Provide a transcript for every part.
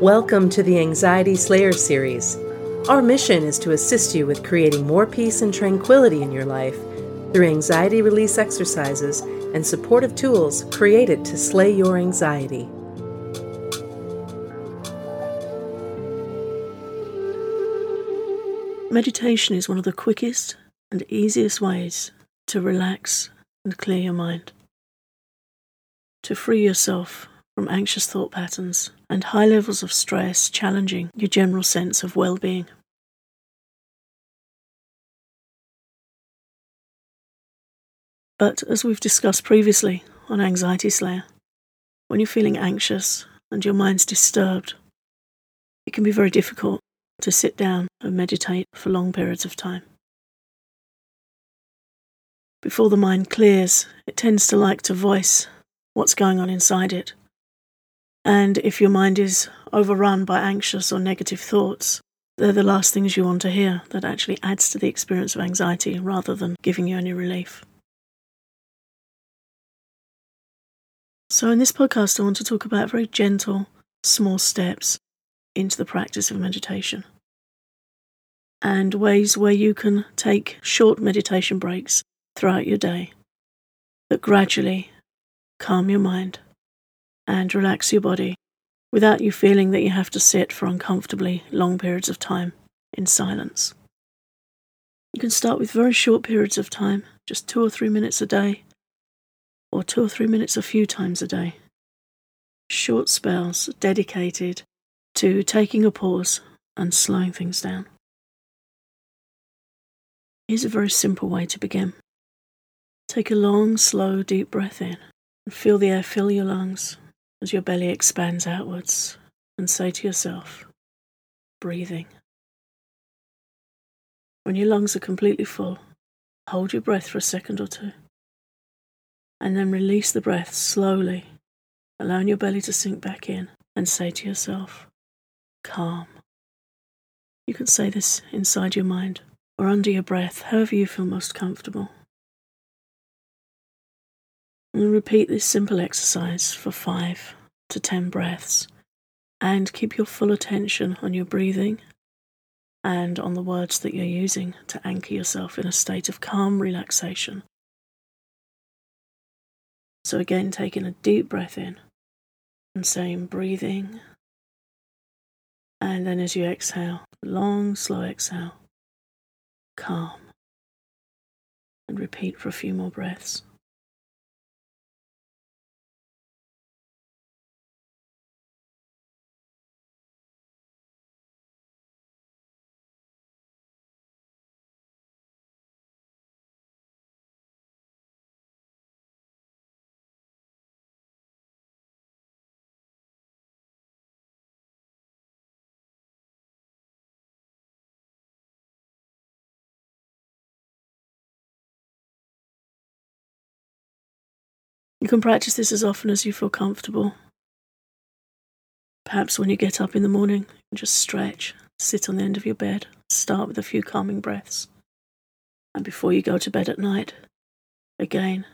Welcome to the Anxiety Slayer series. Our mission is to assist you with creating more peace and tranquility in your life through anxiety release exercises and supportive tools created to slay your anxiety. Meditation is one of the quickest and easiest ways to relax and clear your mind, to free yourself from anxious thought patterns and high levels of stress challenging your general sense of well being. But as we've discussed previously on Anxiety Slayer, when you're feeling anxious and your mind's disturbed, it can be very difficult to sit down and meditate for long periods of time. Before the mind clears, it tends to like to voice what's going on inside it. And if your mind is overrun by anxious or negative thoughts, they're the last things you want to hear that actually adds to the experience of anxiety rather than giving you any relief. So, in this podcast, I want to talk about very gentle, small steps into the practice of meditation and ways where you can take short meditation breaks throughout your day that gradually calm your mind and relax your body without you feeling that you have to sit for uncomfortably long periods of time in silence. You can start with very short periods of time, just two or three minutes a day, or two or three minutes a few times a day. Short spells dedicated to taking a pause and slowing things down. Here's a very simple way to begin. Take a long, slow, deep breath in and feel the air fill your lungs as your belly expands outwards and say to yourself, breathing. When your lungs are completely full, hold your breath for a second or two and then release the breath slowly, allowing your belly to sink back in and say to yourself, calm. You can say this inside your mind or under your breath, however you feel most comfortable. And repeat this simple exercise for five to ten breaths and keep your full attention on your breathing and on the words that you're using to anchor yourself in a state of calm relaxation. So, again, taking a deep breath in and saying breathing. And then as you exhale, long, slow exhale calm. And repeat for a few more breaths. You can practice this as often as you feel comfortable. Perhaps when you get up in the morning, just stretch, sit on the end of your bed, start with a few calming breaths. And before you go to bed at night, again,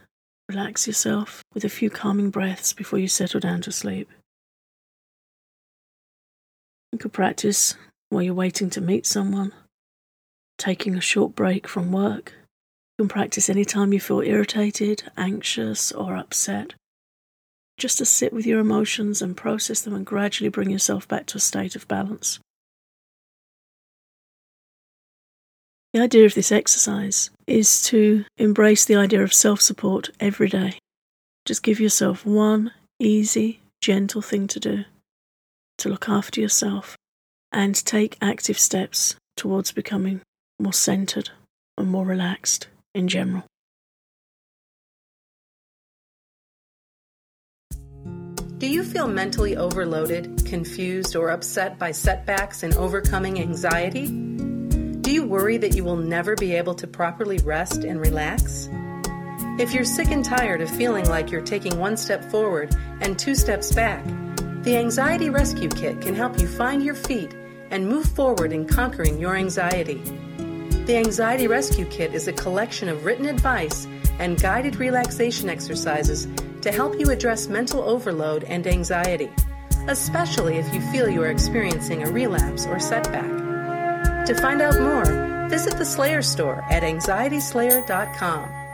relax yourself with a few calming breaths before you settle down to sleep. You could practice while you're waiting to meet someone, taking a short break from work, you can practice anytime you feel irritated, anxious, or upset. Just to sit with your emotions and process them and gradually bring yourself back to a state of balance. The idea of this exercise is to embrace the idea of self support every day. Just give yourself one easy, gentle thing to do to look after yourself and take active steps towards becoming more centered and more relaxed in general. Do you feel mentally overloaded, confused, or upset by setbacks and overcoming anxiety? Do you worry that you will never be able to properly rest and relax? If you're sick and tired of feeling like you're taking one step forward and two steps back, the Anxiety Rescue Kit can help you find your feet and move forward in conquering your anxiety. The Anxiety Rescue Kit is a collection of written advice and guided relaxation exercises to help you address mental overload and anxiety. especially if you feel you are experiencing a relapse or setback. To find out more, visit the Slayer store at anxietyslayer.com.